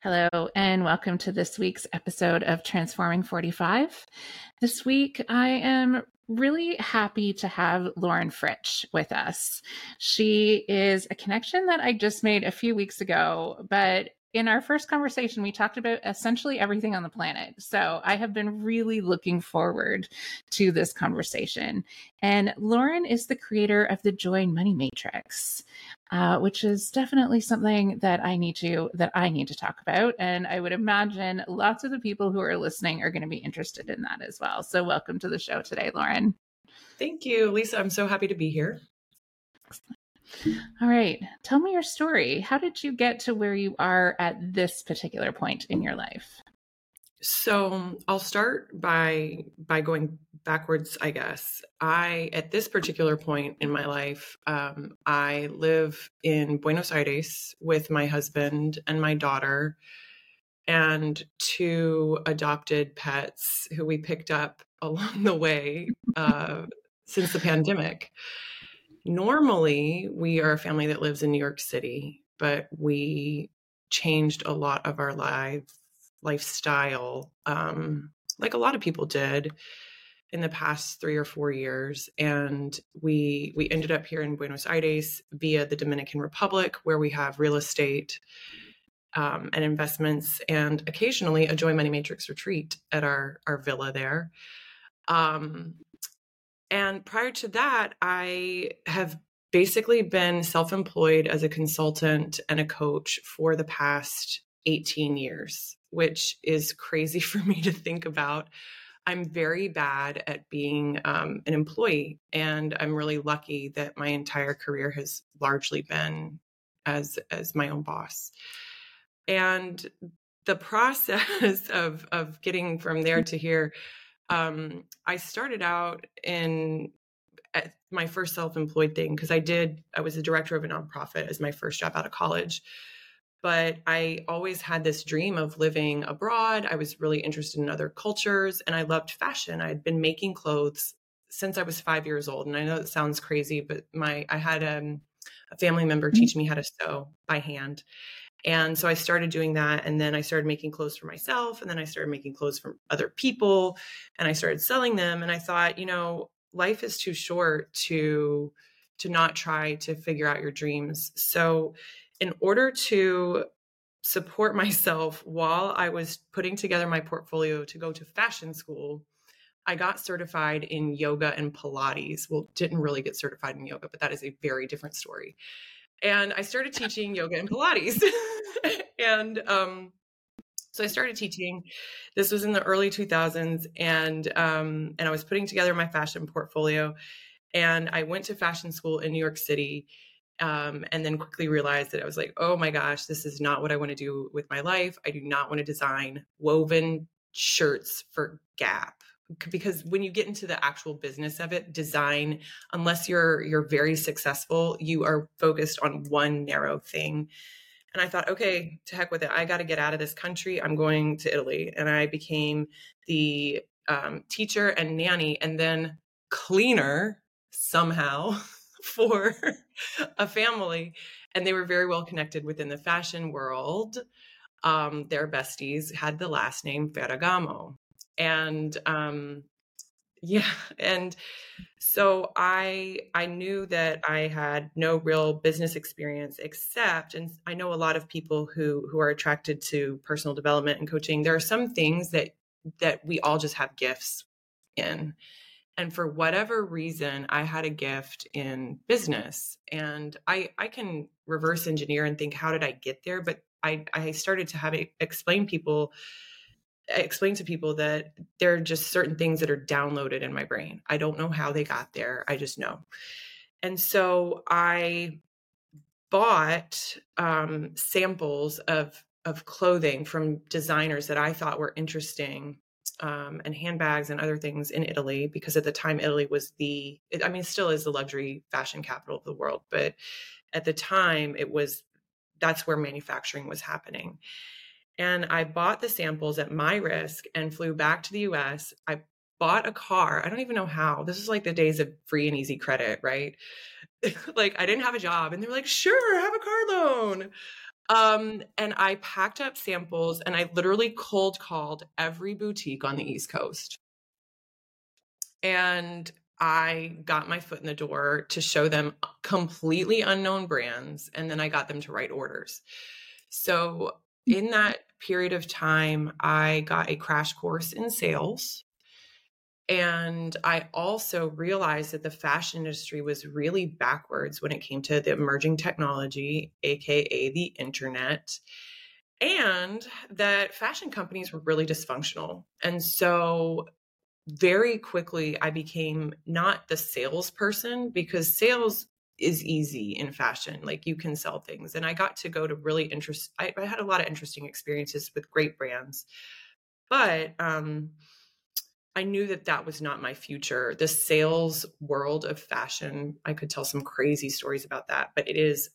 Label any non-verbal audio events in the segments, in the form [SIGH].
Hello, and welcome to this week's episode of Transforming 45. This week, I am really happy to have Lauren Fritsch with us. She is a connection that I just made a few weeks ago, but in our first conversation, we talked about essentially everything on the planet. So I have been really looking forward to this conversation. And Lauren is the creator of the Joy Money Matrix, uh, which is definitely something that I need to that I need to talk about. And I would imagine lots of the people who are listening are going to be interested in that as well. So welcome to the show today, Lauren. Thank you, Lisa. I'm so happy to be here. All right. Tell me your story. How did you get to where you are at this particular point in your life? So, I'll start by by going backwards, I guess. I at this particular point in my life, um, I live in Buenos Aires with my husband and my daughter and two adopted pets who we picked up [LAUGHS] along the way uh, since the pandemic normally we are a family that lives in New York City, but we changed a lot of our life lifestyle, um, like a lot of people did in the past three or four years and we we ended up here in buenos aires via the dominican republic where we have real estate um, and investments and occasionally a joy money matrix retreat at our our villa there. Um, and prior to that, I have basically been self employed as a consultant and a coach for the past 18 years, which is crazy [LAUGHS] for me to think about. I'm very bad at being um, an employee, and I'm really lucky that my entire career has largely been as as my own boss. And the process [LAUGHS] of of getting from there to here um, I started out in my first self-employed thing because I did I was the director of a nonprofit as my first job out of college. But I always had this dream of living abroad. I was really interested in other cultures and I loved fashion. I had been making clothes since I was 5 years old and I know it sounds crazy but my I had um, a family member mm-hmm. teach me how to sew by hand and so I started doing that. And then I started making clothes for myself. And then I started making clothes for other people. And I started selling them. And I thought, you know, life is too short to to not try to figure out your dreams. So in order to support [LAUGHS] myself while I was putting together my portfolio to go to fashion school, I got certified in yoga and Pilates. Well, didn't really get certified in yoga, but that is a very different story and I started teaching yoga and Pilates. [LAUGHS] and um, so I started teaching. This was in the early 2000s, and um, and I was putting together my fashion portfolio. And I went to fashion school in New York City, um, and then quickly realized that I was like, oh my gosh, this is not what I want to do with my life. I do not want to design woven shirts for Gap because when you get into the actual business of it design unless you're you're very successful you are focused on one narrow thing. And i thought okay to heck with it. I got to get out of this country. I'm going to italy. And i became the um, teacher and nanny and then cleaner somehow [LAUGHS] for a family. And they were very well connected within the fashion world. Um, their besties had the last name ferragamo and um, [LAUGHS] yeah and so i i knew that i had no real business experience except and i know a lot of people who who are attracted to personal development and coaching there are some things that that we all just have gifts in and for whatever reason i had a gift in business and i i can reverse engineer and think how did i get there? But i i started to have it explain people explain to people that there are just certain things that are downloaded in my brain i don't know how they got there i just know and so i bought um, samples of of clothing from designers that i thought were interesting um, and handbags and other things in Italy because at the time Italy was the I mean still is the luxury fashion capital of the world but at the time it was that's where manufacturing was happening. And I bought the samples at my risk and flew back to the US. I bought a car. I don't even know how. This is like the days of free and easy credit, right? [LAUGHS] like I didn't have a job and they were like, "Sure, have a car loan." Um, and I packed up samples and I literally cold called every boutique on the East Coast. And I got my foot in the door to show them completely unknown brands. And then I got them to write orders. So, in that period of time, I got a crash course in sales. And I also realized that the fashion industry was really backwards when it came to the emerging technology, AKA the internet, and that fashion companies were really dysfunctional. And so, very quickly, I became not the salesperson because sales is easy in fashion. Like you can sell things. And I got to go to really interest I, I had a lot of interesting experiences with great brands. But um I knew that that was not my future. The sales world of fashion, I could tell some crazy stories about that, but it is,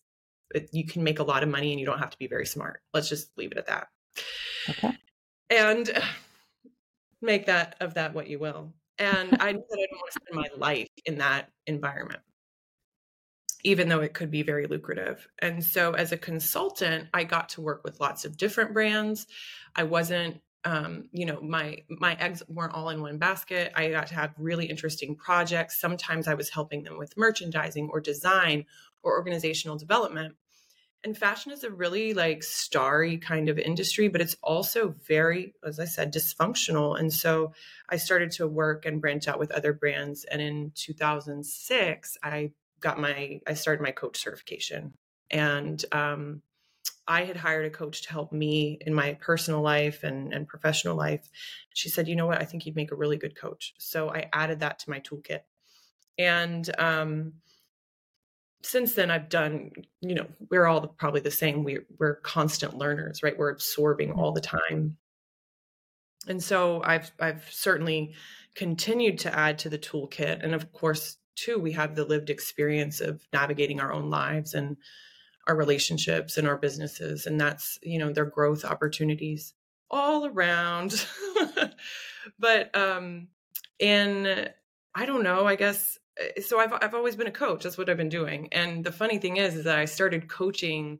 it, you can make a lot of money and you don't have to be very smart. Let's just leave it at that. Okay. And [SIGHS] make that of that what you will. And I knew that I didn't want to spend my life in that environment, even though it could be very lucrative. And so as a consultant, I got to work with lots of different brands. I wasn't um, you know my my eggs weren't all in one basket. I got to have really interesting projects. Sometimes i was helping them with merchandising or design or organizational development. And fashion is a really like starry kind of industry but it's also very as i said dysfunctional. And so i started to work and branch out with other brands. And in 2006 i got my i started my coach certification and um, I had hired a coach to help me in my personal life and, and professional life. She said, you know what, I think you'd make a really good coach. So I added that to my toolkit. And um, since then I've done, you know, we're all probably the same. We're, we're constant learners, right? We're absorbing all the time. And so I've, I've certainly continued to add to the toolkit. And of course, too, we have the lived experience of navigating our own lives and our relationships and our businesses and that's you know their growth opportunities all around. [LAUGHS] But um in i don't know i guess eh, so I've I've always been a coach that's what I've been doing. And the funny thing is is that I started coaching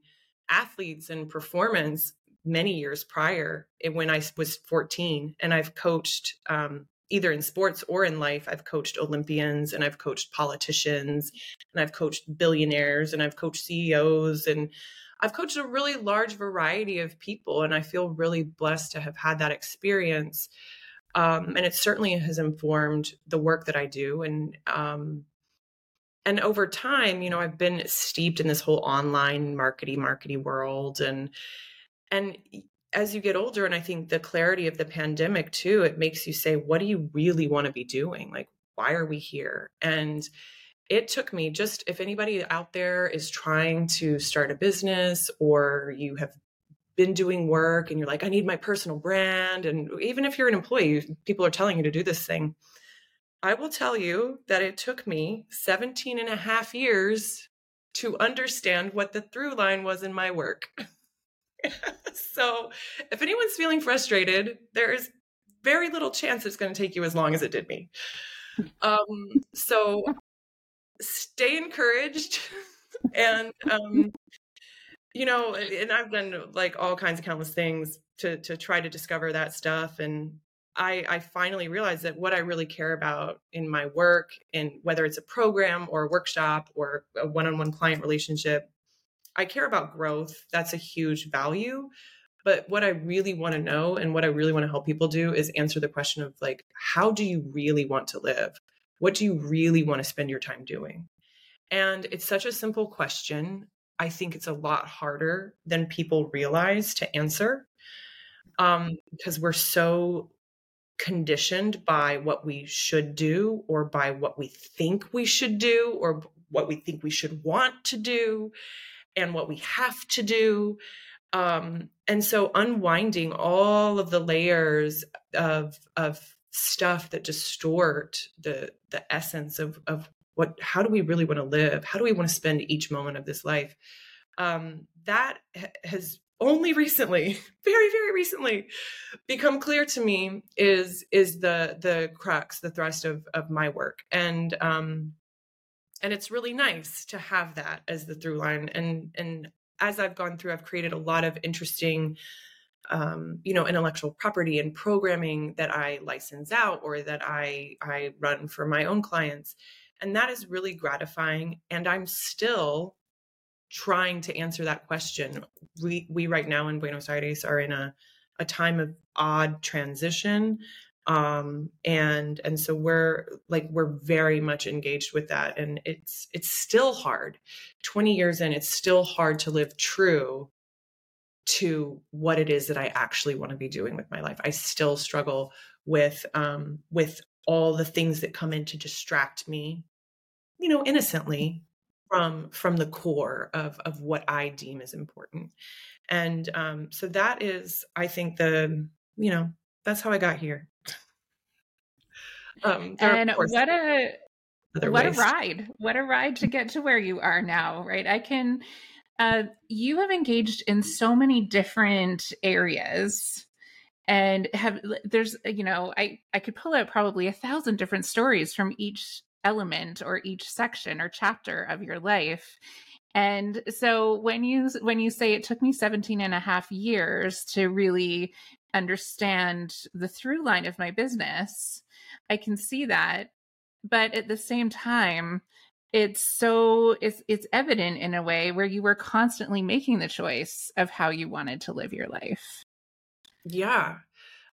athletes and performance many years prior eh, when I was 14 and I've coached um, either in sports or in life, I've coached Olympians and I've coached politicians and I've coached billionaires and I've coached CEOs and I've coached a really large variety of people. And I feel really blessed to have had that experience. Um, and it certainly has informed the work that I do. And, um, and over time, you know, I've been steeped in this whole online marketing, marketing world and, and as you get older and i think the clarity of the pandemic too it makes you say what do you really want to be doing like why are we here and it took me just if anybody out there is trying to start a business or you have been doing work and you're like, I need my personal brand. And even if you're an employee, people are telling you to do this thing. I will tell you that it took me 17 and a half years to understand what the through line was in my work. [LAUGHS] [LAUGHS] so if anyone's feeling frustrated, there is very little chance it's going to take you as long as it did me. Um, so stay encouraged [LAUGHS] and um, you know and i've done like all kinds of countless things to to try to discover that stuff and i i finally realized that what i really care about in my work and whether it's a program or a workshop or a one-on-one client relationship i care about growth that's a huge value but what i really want to know and what i really want to help people do is answer the question of like how do you really want to live? What do you really want to spend your time doing? And it's such a simple question I think it's a lot harder than people realize to answer um, because we're so conditioned by what we should do or by what we think we should do or what we think we should want to do and what we have to do. Um, and so unwinding all of the layers of of stuff that distort the the essence of of what how do we really want to live? How do we want to spend each moment of this life? Um, that has only recently [LAUGHS] very very recently become clear to me is is the the crux the thrust of of my work. And um and it's really nice to have that as the through line and and as i've gone through i've created a lot of interesting um, you know intellectual property and programming that i license out or that i i run for my own clients and that is really gratifying. And I'm still trying to answer that question. We, we right now in Buenos Aires are in a, a time of odd transition. Um, and, and so we're like, we're very much engaged with that. And it's, it's still hard 20 years in, it's still hard to live true to what it is that I actually want to be doing with my life. I still struggle with um with all the things that come in to distract me you know innocently from from the core of of what i deem is important and um so that is i think the you know that's how i got here um and what a what ways. a ride. What a ride to get to where you are now right? I can uh you have engaged in so many different areas and have there's you know i i could pull out probably a thousand different stories from each element or each section or chapter of your life. And so when you when you say it took me 17 and a half years to really understand the through line of my business i can see that but at the same time it's so it's it's evident in a way where you were constantly making the choice of how you wanted to live your life yeah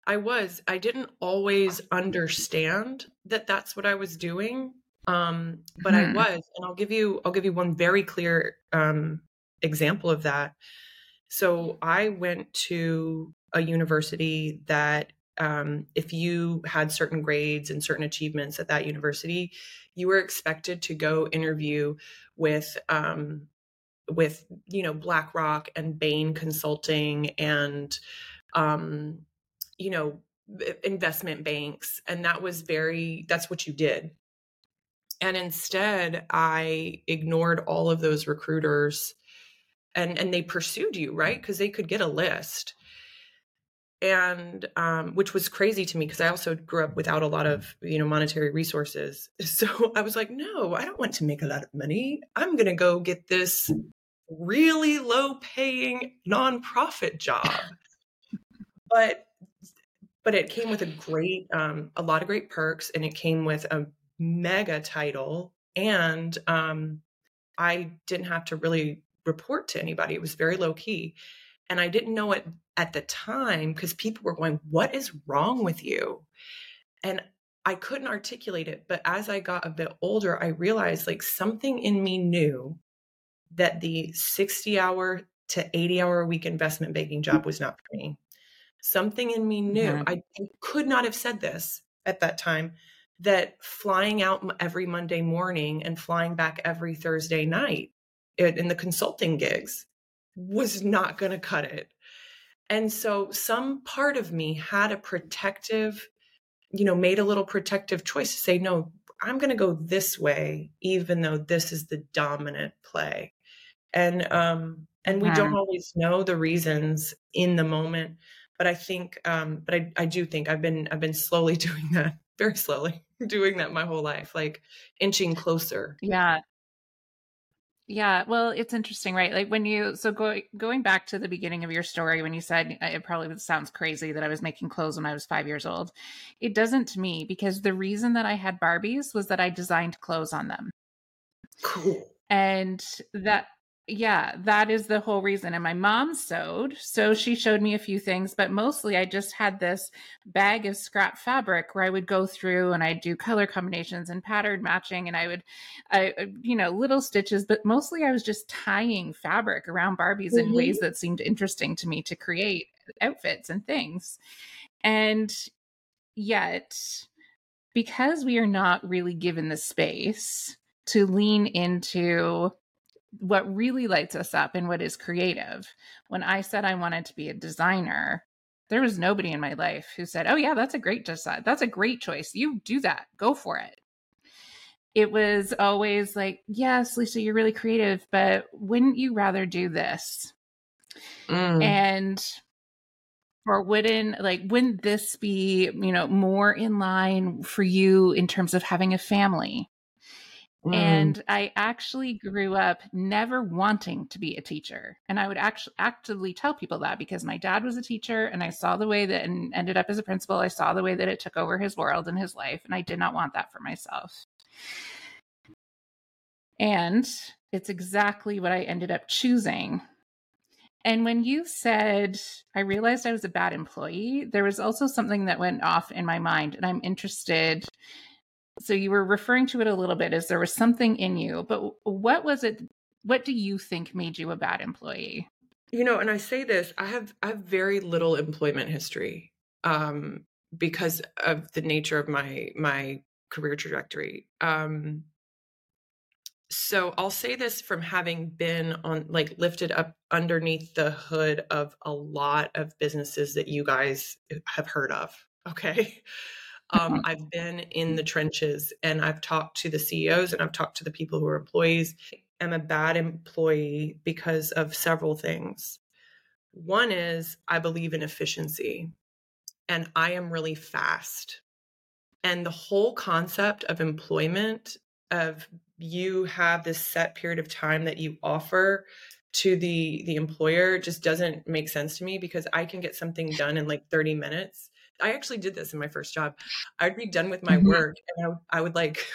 I was. I didn't always understand that that's what I was doing. Um, but hmm. I was, and I'll give you, I'll give you one very clear um, example of that. So I went to a university that um, if you had certain grades and certain achievements at that university, you were expected to go interview with um, with you know BlackRock and Bain Consulting and um, you know investment banks, and that was very that's what you did. And instead, I ignored all of those recruiters and and they pursued you, right? Because they could get a list. And um, which was crazy to me because I also grew up without a lot of you know monetary resources. [LAUGHS] So I was like, no, I don't want to make a lot of money. I'm gonna go get this really low paying nonprofit job. [LAUGHS] but but it came with a great um, a lot of great perks and it came with a mega title and um, i didn't have to really report to anybody it was very low key and i didn't know it at the time because people were going what is wrong with you? And i couldn't articulate it but as i got a bit older i realized like something in me knew that the 60 hour to 80 hour a week investment banking job was not for me. Something in me knew I, I could not have said this at that time that flying out every Monday morning and flying back every Thursday night in the consulting gigs was not going to cut it. And so some part of me had a protective, you know, made a little protective choice to say, no, I'm going to go this way, even though this is the dominant play. And, um, and we don't always know the reasons in the moment, but I think, um, but I, I do think I've been, I've been slowly [LAUGHS] doing that very slowly [LAUGHS] doing that my whole life, like inching closer. Yeah. Yeah, well, it's interesting, right? Like when you so going going back to the beginning of your story when you said uh, it probably sounds crazy that I was making clothes when I was 5 years old. It doesn't to me because the reason that I had Barbies was that I designed clothes on them. Cool. And that yeah, that is the whole reason. And my mom sewed, so she showed me a few things, but mostly I just had this bag of scrap fabric where I would go through and I'd do color combinations and pattern matching, and I would, I, uh, you know, little stitches, but mostly I was just tying fabric around Barbies mm-hmm. in ways that seemed interesting to me to create outfits and things. And yet, because we are not really given the space to lean into what really lights us up and what is creative. When I said I wanted to be a designer, there was nobody in my life who said, "Oh yeah, that's a great design. That's a great choice. You do that. Go for it." It was always like, "Yes, Lisa, you're really creative, but wouldn't you rather do this?" Mm. And or wouldn't like wouldn't this be, you know, more in line for you in terms of having a family? Mm. And I actually grew up never wanting to be a teacher. And I would actually actively tell people that because my dad was a teacher and I saw the way that and ended up as a principal. I saw the way that it took over his world and his life. And I did not want that for myself. And it's exactly what I ended up choosing. And when you said, I realized I was a bad employee, there was also something that went off in my mind. And I'm interested so you were referring to it a little bit as there was something in you, but what was it? What do you think made you a bad employee? You know, and I say this, I have I have very little employment history um, because of the nature of my my career trajectory. Um, so I'll say this from having been on like lifted up underneath the hood of a lot of businesses that you guys have heard of. Okay. [LAUGHS] Um, I've been in the trenches and I've talked to the CEOs and I've talked to the people who are employees. I'm a bad employee because of several things. One is I believe in efficiency and I am really fast. And the whole concept of employment, of you have this set period of time that you offer to the the employer just doesn't make sense to me because I can get something done in like 30 minutes I actually did this in my first job. I'd be done with my mm-hmm. work and I, I would like,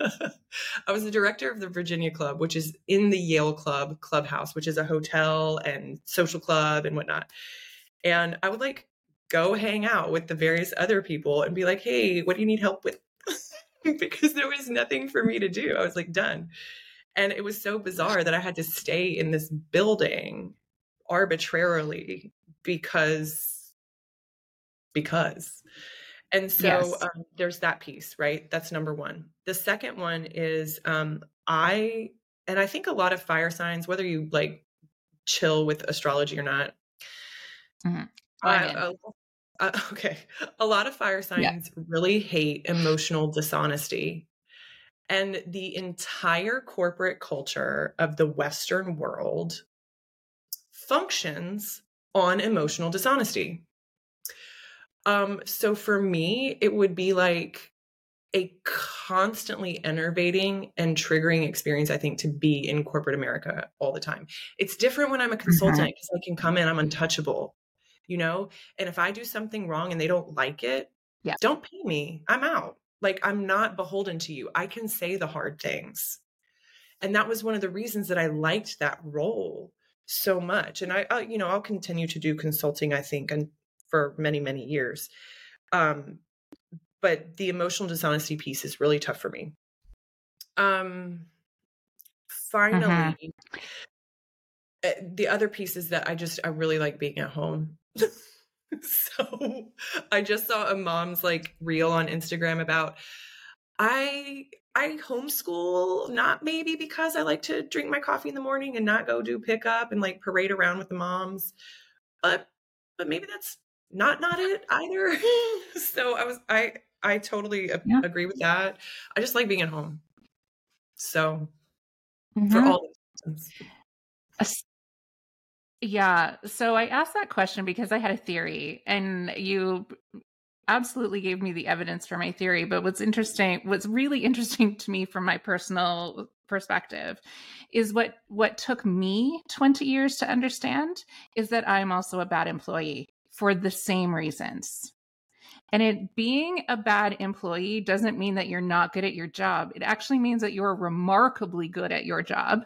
[LAUGHS] I was the director of the Virginia Club, which is in the Yale Club clubhouse, which is a hotel and social club and whatnot. And I would like go hang out with the various other people and be like, hey, what do you need help with? [LAUGHS] because there was nothing for me to do. I was like done. And it was so bizarre that I had to stay in this building arbitrarily because because. And so yes. um, there's that piece, right? That's number one. The second one is um, I, and I think a lot of fire signs, whether you like chill with astrology or not, mm-hmm. uh, uh, [LAUGHS] okay, a lot of fire signs yeah. really hate emotional dishonesty. And the entire corporate culture of the Western world functions on emotional dishonesty. Um, so for me, it would be like a constantly enervating and triggering experience, I think, to be in corporate America all the time. It's different when I'm a consultant because mm-hmm. I can come in, I'm untouchable, you know? And if I do something wrong and they don't like it, yeah. don't pay me. I'm out. Like I'm not beholden to you. I can say the hard things. And that was one of the reasons that I liked that role so much. And I, I you know, I'll continue to do consulting, I think, and for many many years. Um but the emotional dishonesty piece is really tough for me. Um finally mm-hmm. the other piece is that i just i really like being at home. [LAUGHS] So I just saw a mom's like reel on Instagram about I I homeschool not maybe because I like to drink my coffee in the morning and not go do pickup and like parade around with the moms, but but maybe that's not not it either. [LAUGHS] [LAUGHS] so I was I I totally yeah. agree with that. I just like being at home. So mm-hmm. for all yeah. So I asked that question because I had a theory and you absolutely gave me the evidence for my theory. But what's interesting, what's really interesting to me from my personal perspective is what what took me 20 years to understand is that I'm also a bad employee for the same reasons. And it being a bad employee doesn't mean that you're not good at your job. It actually means that you're remarkably good at your job.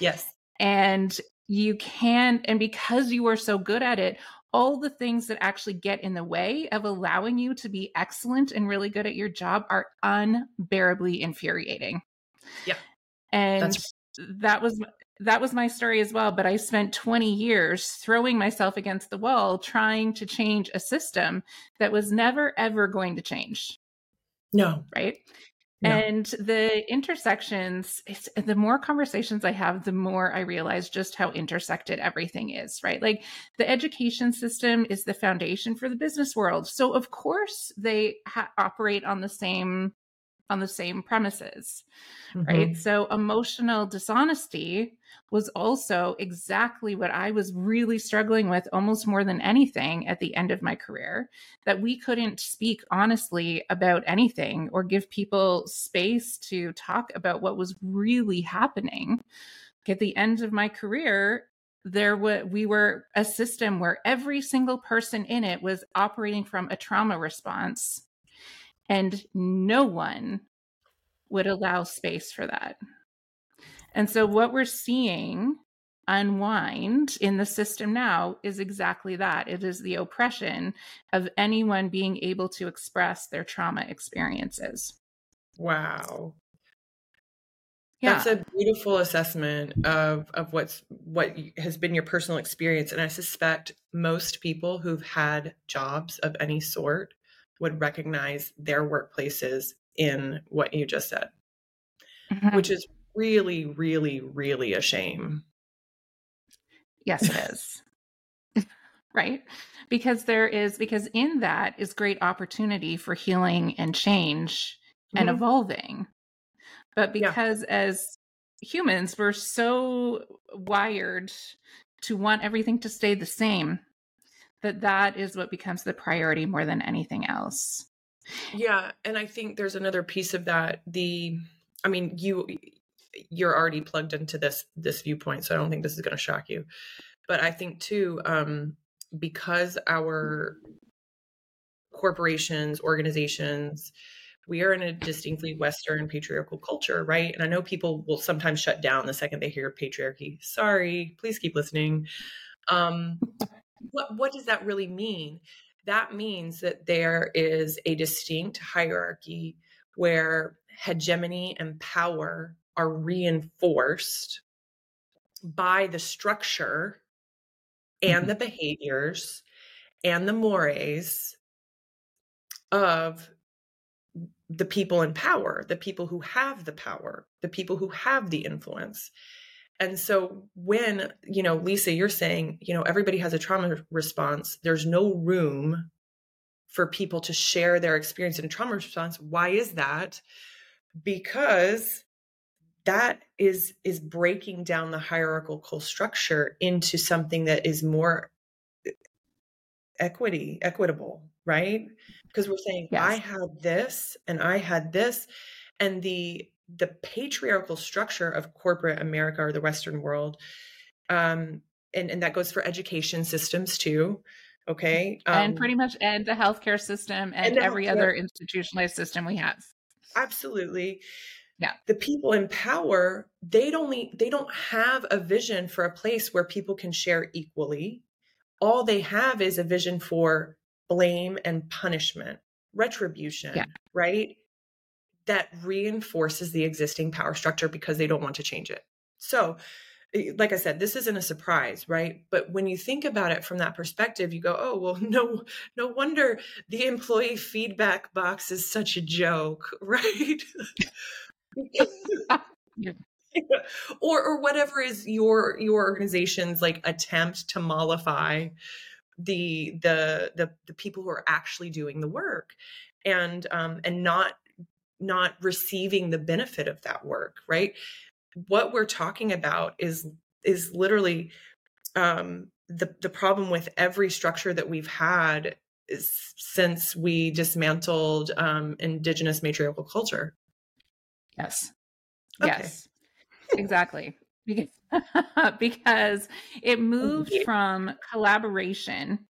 Yes. And you can, and because you are so good at it, all the things that actually get in the way of allowing you to be excellent and really good at your job are unbearably infuriating. Yeah. And That's- that was that was my story as well, but I spent 20 years throwing myself against the wall trying to change a system that was never ever going to change. No. Right? And the intersections, the more conversations I have, the more I realize just how intersected everything is, right? Like the education system is the foundation for the business world. So, of course, they ha- operate on the same on the same premises, mm-hmm. right? So, emotional dishonesty was also exactly what I was really struggling with almost more than anything at the end of my career that we couldn't speak honestly about anything or give people space to talk about what was really happening. At the end of my career, there were we were a system where every single person in it was operating from a trauma response and no one would allow space for that. And so, what we're seeing unwind in the system now is exactly that it is the oppression of anyone being able to express their trauma experiences. Wow. Yeah. That's a beautiful assessment of of what's what has been your personal experience and I suspect most people who've had jobs of any sort would recognize their workplaces in what you just said. Mm-hmm. Which is really, really, really a shame. Yes, it is. [LAUGHS] right? Because there is, because in that is great opportunity for healing and change mm-hmm. and evolving. But because yeah. as humans, we're so wired to want everything to stay the same that that is what becomes the priority more than anything else. Yeah, and I think there's another piece of that. The I mean, you you're already plugged into this this viewpoint so i don't think this is going to shock you but i think too um because our corporations organizations we are in a distinctly western patriarchal culture right and i know people will sometimes shut down the second they hear patriarchy sorry please keep listening um what what does that really mean that means that there is a distinct hierarchy where hegemony and power are reinforced by the structure and mm-hmm. the behaviors and the mores of the people in power, the people who have the power, the people who have the influence. And so when, you know, Lisa, you're saying, you know, everybody has a trauma response, there's no room for people to share their experience in trauma response. Why is that? Because that is is breaking down the hierarchical structure into something that is more eh, equity equitable right because we're saying yes. i had this and i had this and the the patriarchal structure of corporate america or the western world um and and that goes for education systems too okay? Um, and pretty much and the healthcare system and, and every healthcare. other institutionalized system we have. Absolutely. Yeah. The people in power they don't they don't have a vision for a place where people can share equally. All they have is a vision for blame and punishment retribution yeah. right that reinforces the existing power structure because they don't want to change it so eh, like I said, this isn't a surprise, right? But when you think about it from that perspective, you go, "Oh, well, [LAUGHS] no, no wonder the employee feedback box is such a joke, [LAUGHS] right?" [LAUGHS] yeah. or or whatever is your your organization's like attempt to mollify the the the the people who are actually doing the work and um and not not receiving the benefit of that work right? What we're talking about is is literally um the the problem with every structure that we've had is since we dismantled um indigenous matriarchal culture. Yes. Okay. yes. Exactly. Because, [LAUGHS] because it moved from collaboration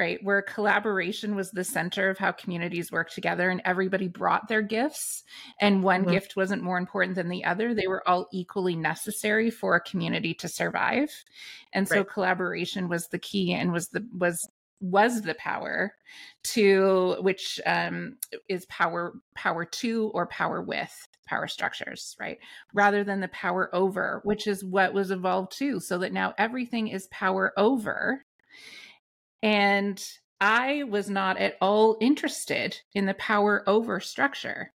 right where collaboration was the center of how communities work together and everybody brought their gifts and one mm-hmm. gift wasn't more important than the other they were all equally necessary for a community to survive and so right. collaboration was the key and was the was was the power to which um, is power power to or power with power structures right rather than the power over which is what was evolved to so that now everything is power over and i was not at all interested in the power over structure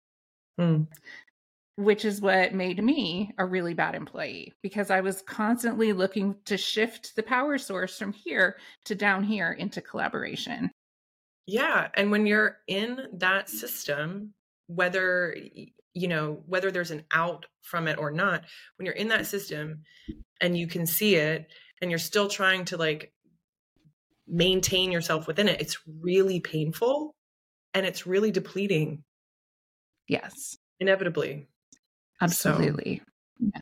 mm which is what made me a really bad employee because I was constantly looking to shift the power source from here to down here into collaboration. Yeah. And when you're in that system, whether you know whether there's an out from it or not when you're in that system and you can see it and you're still trying to like maintain yourself within it it's really painful and it's really depleting yes inevitably Absolutely. So. Yeah.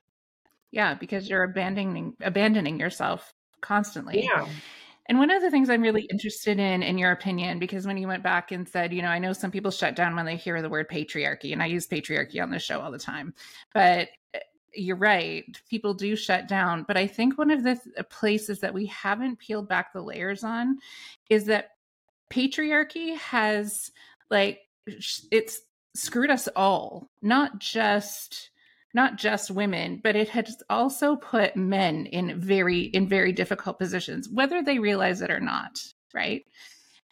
yeah, because you're abandoning abandoning yourself constantly. Yeah. And one of the things I'm really interested in, in your opinion, because when you went back and said, you know, I know some people shut down when they hear the word patriarchy, and I use patriarchy on this show all the time, but you're right. People do shut down. But I think one of the th- uh, places that we haven't peeled back the layers on is that patriarchy has, like, it's screwed us all, not just not just women, but it has also put men in very in very difficult positions, whether they realize it or not, right?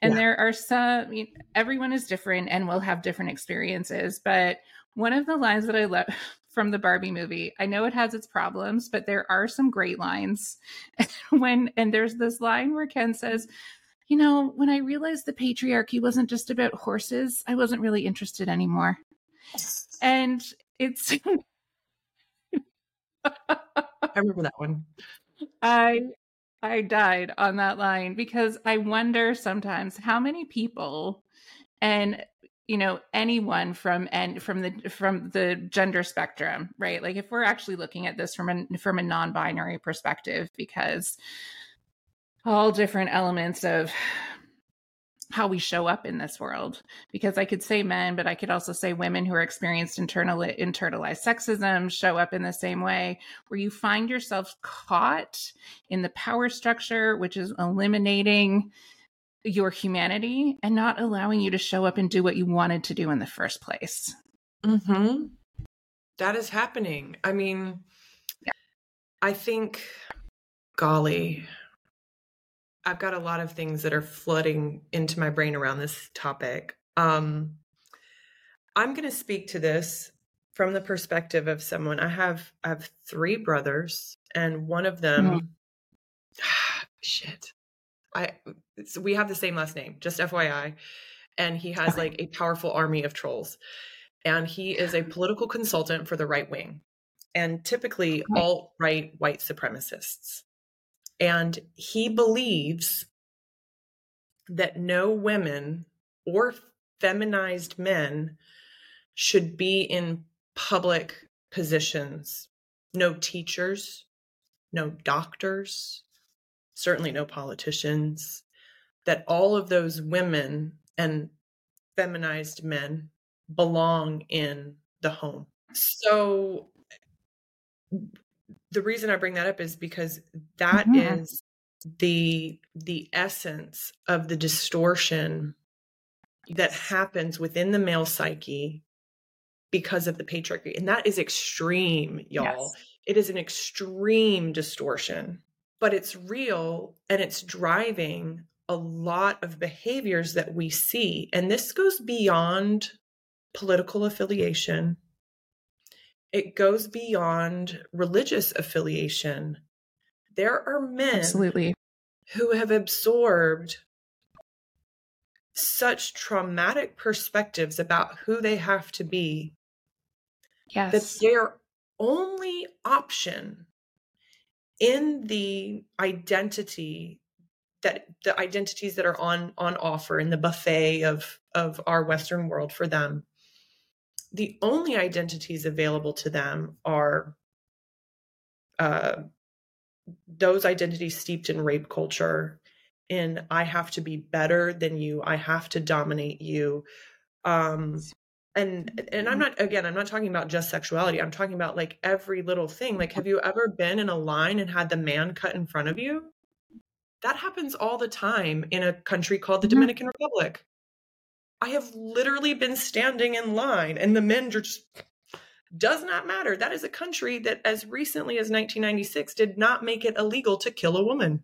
And yeah. there are some I mean everyone is different and will have different experiences, but one of the lines that I love [LAUGHS] from the Barbie movie, I know it has its problems, but there are some great lines. [LAUGHS] when and there's this line where Ken says, you know, when I realized the patriarchy wasn't just about horses, I wasn't really interested anymore. And it's [LAUGHS] I remember that one. I I died on that line because I wonder sometimes how many people and you know anyone from and from the from the gender spectrum right? Like if we're actually looking at this from a from a non-binary perspective because all different elements of how we show up in this world. Because i could say men but i could also say women who are experienced internal internalized sexism show up in the same way where you find yourself caught in the power structure which is eliminating your humanity and not allowing you to show up and do what you wanted to do in the first place hmm that is happening i mean yeah. i think golly I've got a lot of things that are flooding into my brain around this topic. Um, I'm going to speak to this from the perspective of someone. I have I have three brothers, and one of them, mm-hmm. [SIGHS] shit, I we have the same last name. Just FYI, and he has like a powerful army of trolls, and he is a [LAUGHS] political consultant for the right wing, and typically alt right white supremacists. And he believes that no women or feminized men should be in public positions. No teachers, no doctors, certainly no politicians. That all of those women and feminized men belong in the home. So the reason I bring that up is because that mm-hmm. is the the essence of the distortion that happens within the male psyche because of the patriarchy and that is extreme y'all yes. it is an extreme distortion, but it's real and it's driving a lot of behaviors that we see. And this goes beyond political affiliation, it goes beyond religious affiliation. There are men Absolutely. who have absorbed such traumatic perspectives about who they have to be yes. that their only option in the identity that the identities that are on on offer in the buffet of of our western world for them the only identities available to them are uh, those identities steeped in rape culture in i have to be better than you i have to dominate you um and and i'm not again i'm not talking about just sexuality i'm talking about like every little thing like have you ever been in a line and had the man cut in front of you that happens all the time in a country called the mm-hmm. dominican republic I have literally been standing in line and the men just does not matter. That is a country that as recently as 1996 did not make it illegal to kill a woman.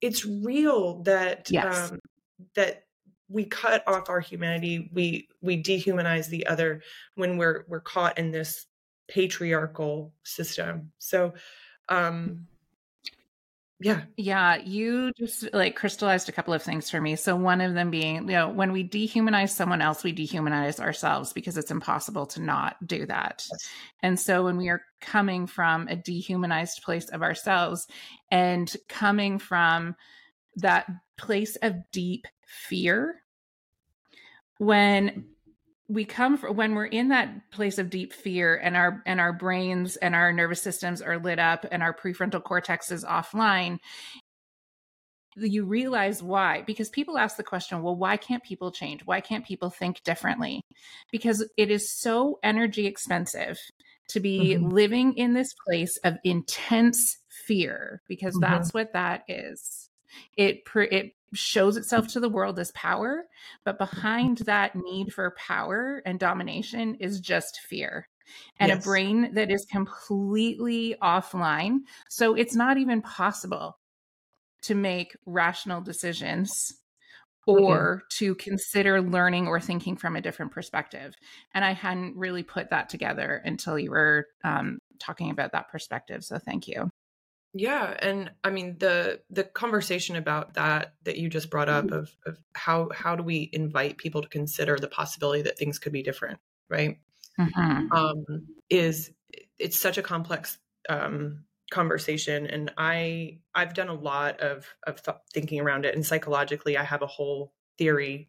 it's real that yes. um, that we cut off our humanity we we dehumanize the other when we're we're caught in this patriarchal system so um yeah. Yeah you just like crystallized a couple of things for me. So one of them being you know when we dehumanize someone else we dehumanize ourselves because it's impossible to not do that. Yes. and so when we are coming from a dehumanized place of ourselves and coming from that place of deep fear when we come from when we're in that place of deep fear and our and our brains and our nervous systems are lit up and our prefrontal cortex is offline you realize why because people ask the question well why can't people change why can't people think differently because it is so energy expensive to be mm-hmm. living in this place of intense fear because mm-hmm. that's what that is it it shows itself to the world as power, but behind that need for power and domination is just fear and yes. a brain that is completely offline. So it's not even possible to make rational decisions or mm-hmm. to consider learning or thinking from a different perspective. And I hadn't really put that together until you were um, talking about that perspective. So thank you. Yeah, and I mean the the conversation about that that you just brought up mm-hmm. of of how how do we invite people to consider the possibility that things could be different, right? Mm-hmm. Um, is it's such a complex um, conversation, and I I've done a lot of of th- thinking around it, and psychologically, I have a whole theory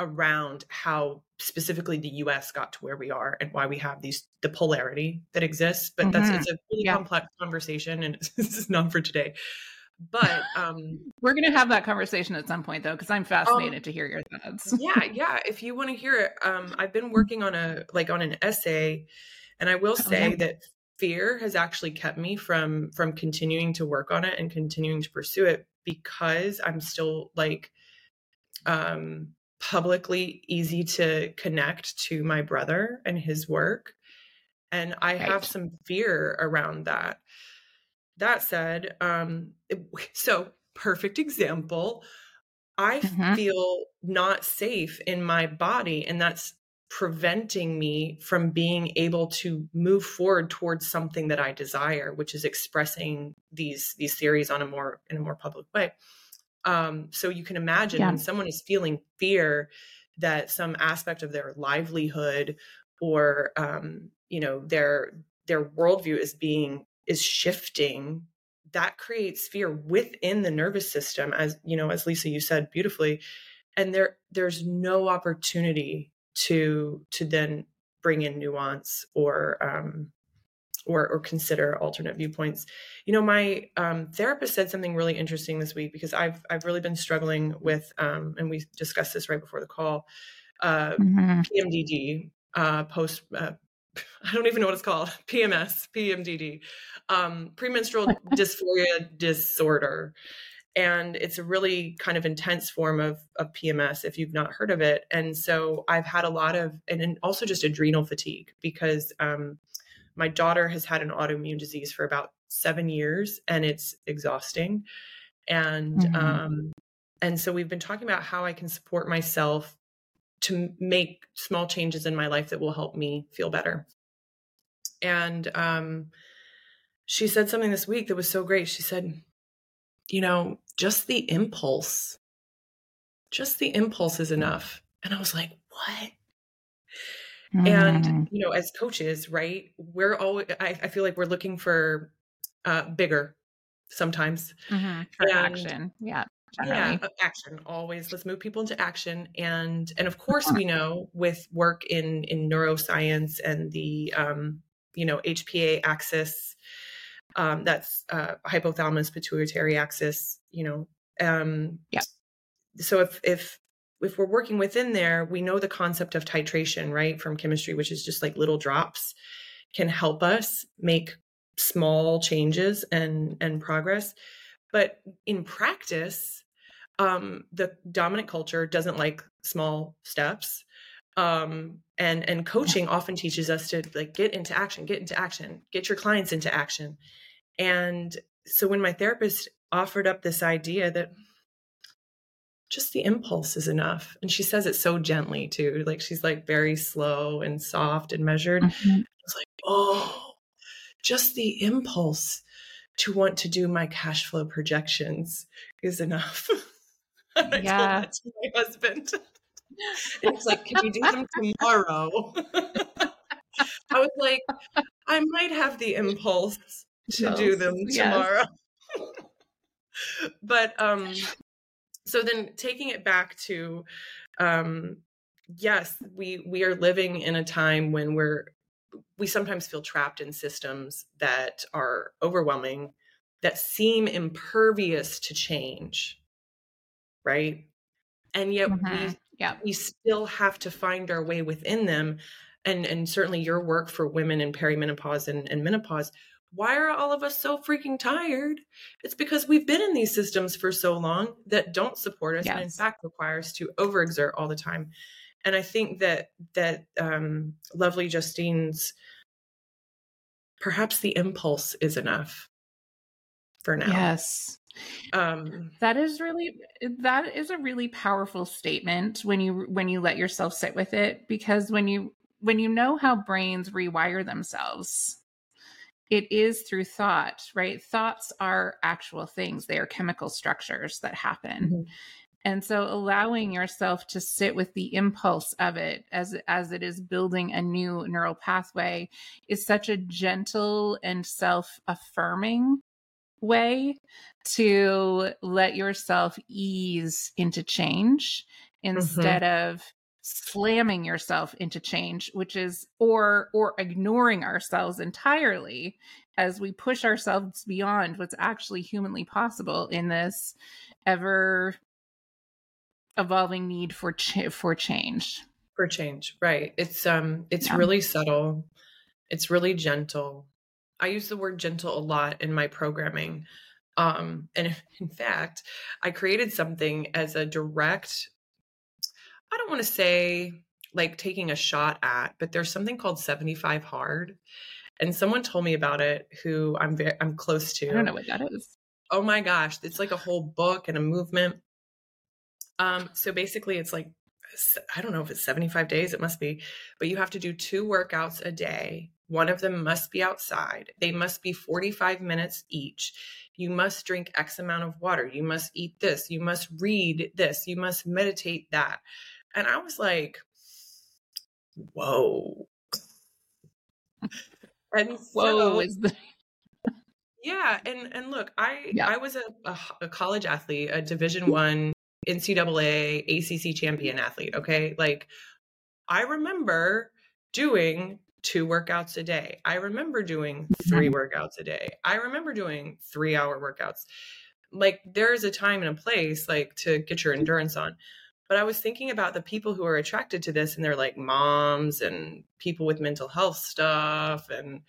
around how specifically the US got to where we are and why we have these the polarity that exists. But mm-hmm. that's it's a really yeah. complex conversation and [LAUGHS] this is not for today. But um we're gonna have that conversation at some point though, because I'm um, fascinated um, to hear your thoughts. [LAUGHS] yeah, yeah. If you want to hear it, um I've been working on a like on an essay and I will say oh, yeah. that fear has actually kept me from from continuing to work on it and continuing to pursue it because I'm still like um publicly easy to connect to my brother and his work. And I right. have some fear around that. That said, um, [LAUGHS] so perfect example. I mm-hmm. feel not safe in my body, and that's preventing me from being able to move forward towards something that I desire, which is expressing these these theories on a more in a more public way. Um, so you can imagine yeah. when someone is feeling fear that some aspect of their livelihood or um, you know their their worldview is being is shifting that creates fear within the nervous system as you know as lisa you said beautifully and there there's no opportunity to to then bring in nuance or um or or consider alternate viewpoints. You know, my um, therapist said something really interesting this week because I've I've really been struggling with, um, and we discussed this right before the call, uh, mm-hmm. PMDD, uh, post. Uh, [LAUGHS] I don't even know what it's called. PMS, PMDD, um, premenstrual [LAUGHS] dysphoria disorder, and it's a really kind of intense form of of PMS if you've not heard of it. And so I've had a lot of, and, also just adrenal fatigue because um, my daughter has had an autoimmune disease for about seven years, and it's exhausting. And mm-hmm. um, and so we've been talking about how I can support myself to make small changes in my life that will help me feel better. And um, she said something this week that was so great. She said, you know, just the impulse, just the impulse is enough. And I was like, what? Mm. And, you know, as coaches, right, we're always, I, I feel like we're looking for uh, bigger sometimes. Mm-hmm. For and, action. Yeah. Generally. Yeah, action always. Let's move people into action, and and of course we know with work in in neuroscience and the um, you know HPA axis, um, that's uh, hypothalamus pituitary axis. You know, um, yeah. So if if if we're working within there, we know the concept of titration, right, from chemistry, which is just like little drops, can help us make small changes and and progress. But in practice, um, the dominant culture doesn't like small steps. Um, and and coaching often teaches us to like get into action, get into action, get your clients into action. And so when my therapist offered up this idea that just the impulse is enough. And she says it so gently too. Like she's like very slow and soft and measured. Mm-hmm. It's like, oh, just the impulse to want to do my cash flow projections is enough. [LAUGHS] I yeah. told that to my husband. it's like, can you do them tomorrow? [LAUGHS] I was like, I might have the impulse to do them tomorrow. Yes. [LAUGHS] but um so then taking it back to um yes we we are living in a time when we're we sometimes feel trapped in systems that are overwhelming that seem impervious to change right? And yet mm-hmm. we yeah we still have to find our way within them. And and certainly your work for women in perimenopause and, and menopause why are all of us so freaking tired? It's because we've been in these systems for so long that don't support us yes. and in fact require us to overexert all the time. And I think that that um, lovely Justine's perhaps the impulse is enough for now. Yes. Um that is really that is a really powerful statement when you when you let yourself sit with it because when you when you know how brains rewire themselves it is through thought, right? Thoughts are actual things, they are chemical structures that happen. Mm-hmm. And so allowing yourself to sit with the impulse of it as as it is building a new neural pathway is such a gentle and self-affirming way to let yourself ease into change mm-hmm. instead mm-hmm. of slamming yourself into change which is or or ignoring ourselves entirely as we push ourselves beyond what's actually humanly possible in this ever evolving need for ch- for change. For change right. It's um it's yeah. really subtle. It's really gentle. I use the word gentle a lot in my programming. Um and [LAUGHS] in fact i created something as a direct I don't want to say like taking a shot at, but there's something called 75 hard. And someone told me about it who I'm very I'm close to. I don't know what that is. Oh my gosh, it's like a whole book and a movement. Um so basically it's like I don't know if it's 75 days it must be, but you have to do two workouts a day. One of them must be outside. They must be 45 minutes each. You must drink X amount of water. You must eat this. You must read this. You must meditate that. And I was like, whoa. and whoa so, is the yeah and and look i yeah. i was a, a, a, college athlete a division one NCAA, ACC champion athlete. Okay. Like I remember doing two workouts a day. I remember doing three workouts a day. I remember doing three hour workouts. Like there is a time and a place like to get your endurance on. But I was thinking about the people who are attracted to this and they're like moms and people with mental health stuff and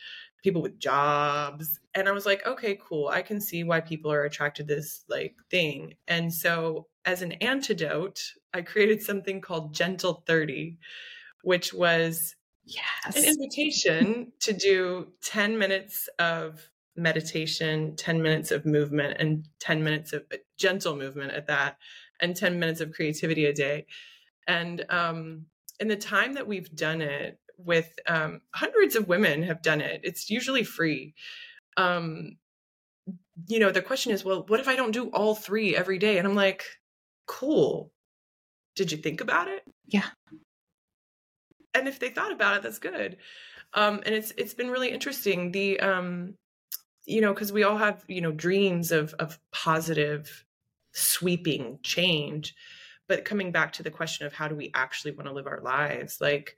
people with jobs. And I was like, okay, cool. I can see why people are attracted to this like thing. And so as an antidote, I created something called Gentle 30, which was yes. an invitation to do 10 minutes of meditation, 10 minutes of movement, and 10 minutes of uh, gentle movement at that, and 10 minutes of creativity a day. And um, in the time that we've done it, with um, hundreds of women have done it. It's usually free. Um, you know, the question is, well, what if I don't do all three every day? And I'm like, cool. Did you think about it? Yeah and if they thought about it, that's good. Um, and it's it's been really interesting. The um, you know, because we all have you know dreams of of positive, sweeping change, but coming back to the question of how do we actually want to live our lives, like,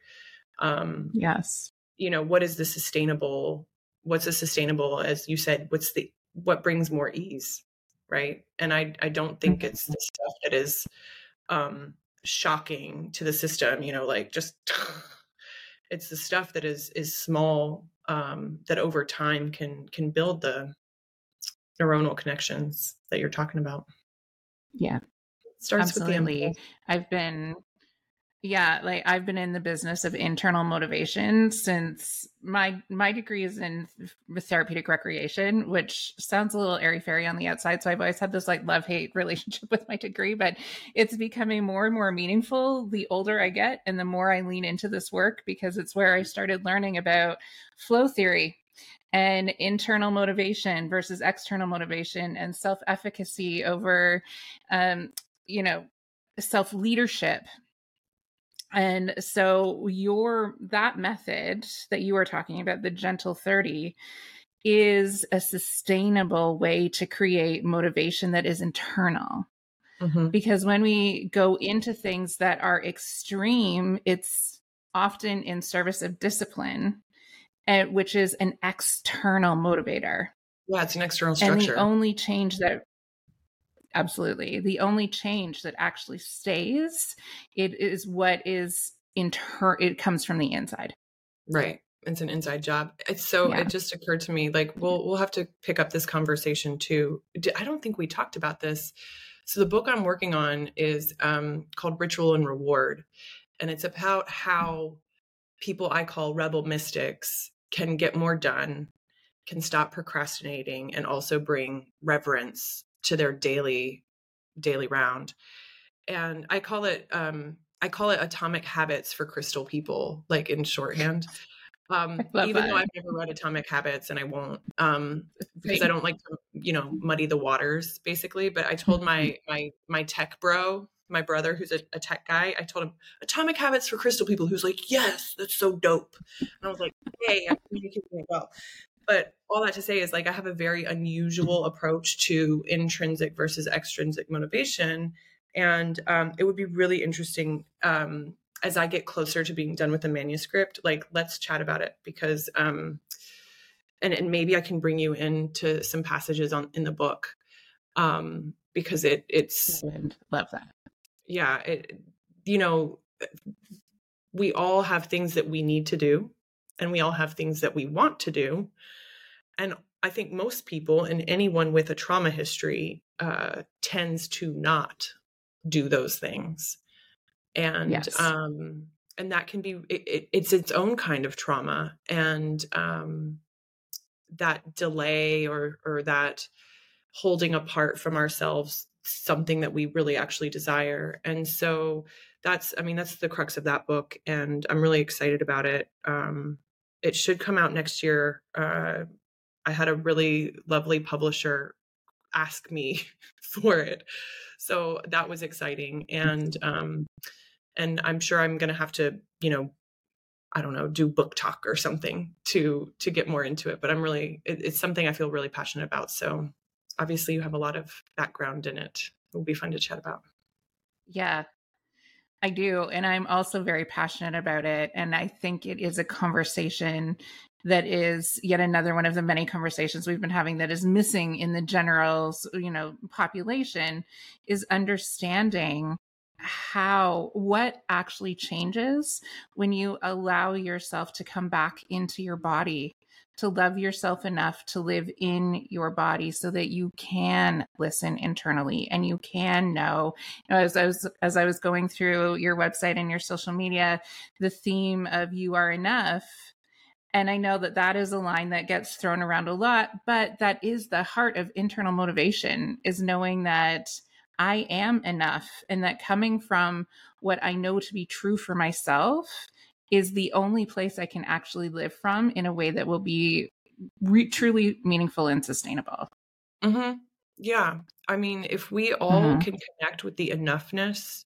um, yes, you know, what is the sustainable? What's a sustainable? As you said, what's the what brings more ease, right? And I I don't think it's the stuff that is um shocking to the system you know like just [LAUGHS] it's the stuff that is is small um that over time can can build the neuronal connections that you're talking about yeah. Starts Absolutely. with the i've been yeah like i've been in the business of internal motivation since my my degree is in therapeutic recreation which sounds a little airy fairy on the outside so i've always had this like love hate [LAUGHS] relationship with my degree but it's becoming more and more meaningful the older i get and the more i lean into this work because it's where i started learning about flow theory and internal motivation versus external motivation and self efficacy over um, you know self leadership and so your that method that you are talking about, the gentle 30, is a sustainable way to create motivation that is internal. Mm-hmm. Because when we go into things that are extreme, it's often in service of discipline, uh, which is an external motivator. Yeah, it's an external structure. And the only change that absolutely the only change that actually stays it is what is inter it comes from the inside right it's an inside job it's so yeah. it just occurred to me like we'll we'll have to pick up this conversation too i don't think we talked about this so the book i'm working on is um, called ritual and reward and it's about how people i call rebel mystics can get more done can stop procrastinating and also bring reverence to their daily daily round and i call it um i call it atomic habits for crystal people like in shorthand um [LAUGHS] even that. though i've never read atomic habits and i won't um because i don't like to you know muddy the waters basically but i told my mm-hmm. my my tech bro my brother who's a, a, tech guy i told him atomic habits for crystal people who's like yes that's so dope and i was like hey i'm communicating it well but all that to say is like I have a very unusual approach to intrinsic versus extrinsic motivation. And um, it would be really interesting um, as I get closer to being done with the manuscript, like let's chat about it because um, and, and maybe I can bring you into some passages on in the book. Um, because it it's love that. Yeah, it you know, we all have things that we need to do and we all have things that we want to do and I think most people and anyone with a trauma history uh, tends to not do those things, and yes. um, and that can be it, it, it's its own kind of trauma, and um, that delay or or that holding apart from ourselves something that we really actually desire, and so that's I mean that's the crux of that book, and I'm really excited about it. Um, it should come out next year. Uh, I had a really lovely publisher ask me [LAUGHS] for it. So that was exciting. And um and I'm sure I'm gonna have to, you know, I don't know, do book talk or something to to get more into it. But I'm really it, it's something I feel really passionate about. So obviously you have a lot of background in it. It will be fun to chat about. Yeah, I do. And I'm also very passionate about it. And I think it is a conversation that is yet another one of the many conversations we've been having that is missing in the general, you know, population is understanding how what actually changes when you allow yourself to come back into your body to love yourself enough to live in your body so that you can listen internally and you can know, you know as I was as I was going through your website and your social media the theme of you are enough and I know that that is a line that gets thrown around a lot but that is the heart of internal motivation is knowing that I am enough and that coming from what I know to be true for myself is the only place I can actually live from in a way that will be re- truly meaningful and sustainable. Mm-hmm. Yeah. I mean, if we all mm-hmm. can connect with the enoughness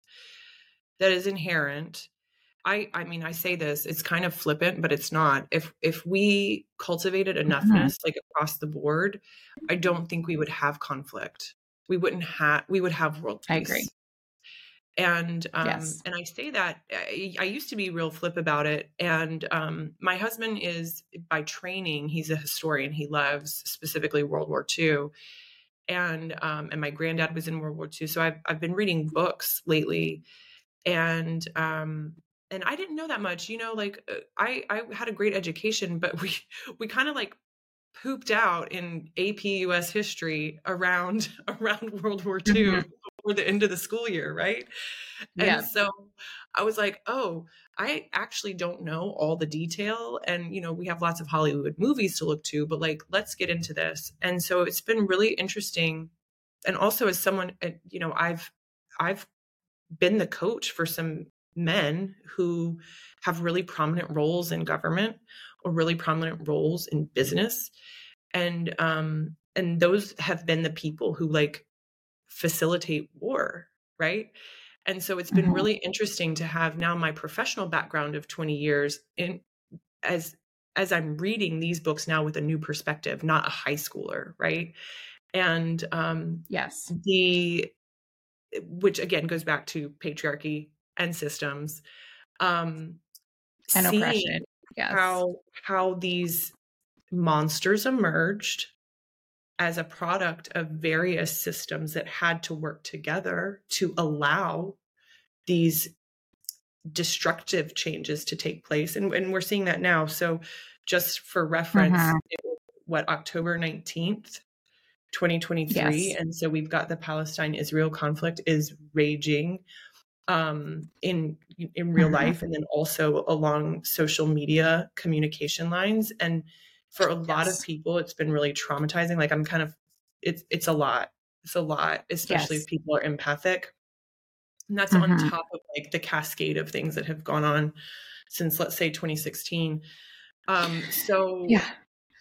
that is inherent, I I mean, I say this, it's kind of flippant, but it's not. If if we cultivated mm-hmm. enoughness mm-hmm. like across the board, I don't think we would have conflict. We wouldn't have we would have world peace. I agree and um yes. and i say that I, I, used to be real flip about it. And um my husband is by training he's a historian. He loves specifically world war ii and um and my granddad was in world war ii so i've, I've been reading books lately. And um and i didn't know that much. You know like uh, i i had a great education but [LAUGHS] we we kind of like pooped out in AP US history around [LAUGHS] around World War II. Before the end of the school year, right? Yeah. And so I was like, oh, I actually don't know all the detail. And, you know, we have lots of Hollywood movies to look to, but like, let's get into this. And so it's been really interesting. And also as someone, uh, you know, I've, I've been the coach for some men who have really prominent roles in government or really prominent roles in business and um and those have been the people who like facilitate war right and so it's been mm-hmm. really interesting to have now my professional background of 20 years in as as i'm reading these books now with a new perspective not a high schooler right and um yes the which again goes back to patriarchy and systems um and oppression yes. how how these monsters emerged as a product of various systems that had to work together to allow these destructive changes to take place and, and we're seeing that now so just for reference mm-hmm. what october 19th 2023 yes. and so we've got the palestine israel conflict is raging um, in in real mm-hmm. life and then also along social media communication lines and for a yes. lot of people it's been really traumatizing like i'm kind of it's it's a lot it's a lot especially yes. if people are empathic and that's mm-hmm. on top of like the cascade of things that have gone on since let's say 2016 um so yeah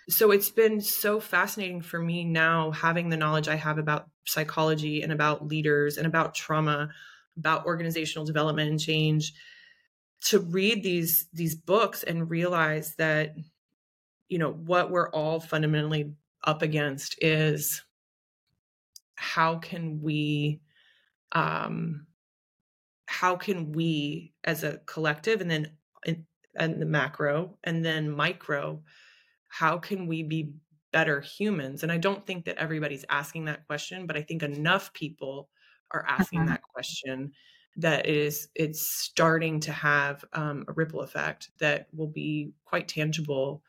so it's been so fascinating for me now having the knowledge i have about psychology and about leaders and about trauma about organizational development and change to read these these books and realize that you know what we're all fundamentally up against is how can we um how can we as a collective and then and, the macro and then micro how can we be better humans and i don't think that everybody's asking that question but i think enough people are asking uh-huh. that question that is it's starting to have um, a ripple effect that will be quite tangible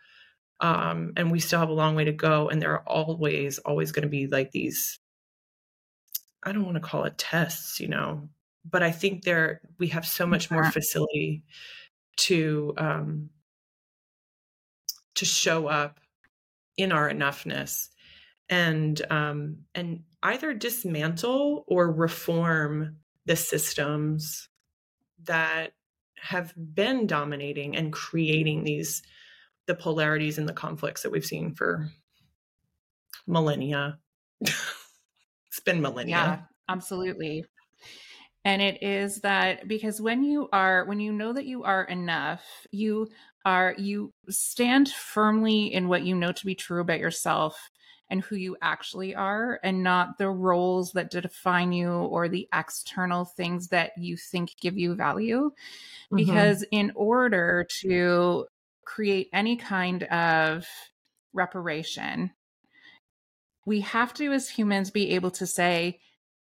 um, and we still have a long way to go and there are always always going to be like these i don't want to call it tests you know but i think there we have so much more facility to um to show up in our enoughness and um and either dismantle or reform the systems that have been dominating and creating these the polarities and the conflicts that we've seen for millennia. [LAUGHS] it's been millennia. Yeah, absolutely. And it is that because when you are, when you know that you are enough, you are, you stand firmly in what you know to be true about yourself and who you actually are and not the roles that define you or the external things that you think give you value. Mm-hmm. Because in order to create any kind of reparation, we have to, as humans, be able to say,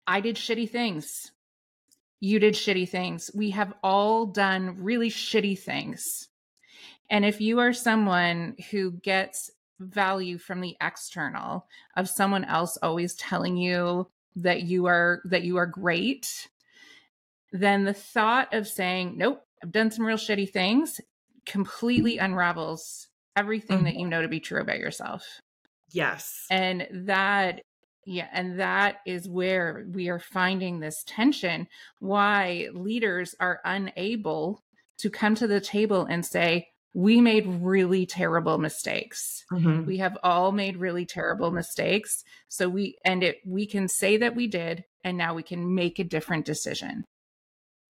I did shitty things. You did shitty things. We have all done really shitty things. And if you are someone who gets value from the external of someone else always telling you that you are that you are great, then the thought of saying, "Nope, I've done some real shitty things," completely unravels everything mm-hmm. that you know to be true about yourself. Yes. And that yeah, and that is where we are finding this tension why leaders are unable to come to the table and say, we made really terrible mistakes. Mm-hmm. We have all made really terrible mistakes. So we, and it, we can say that we did, and now we can make a different decision.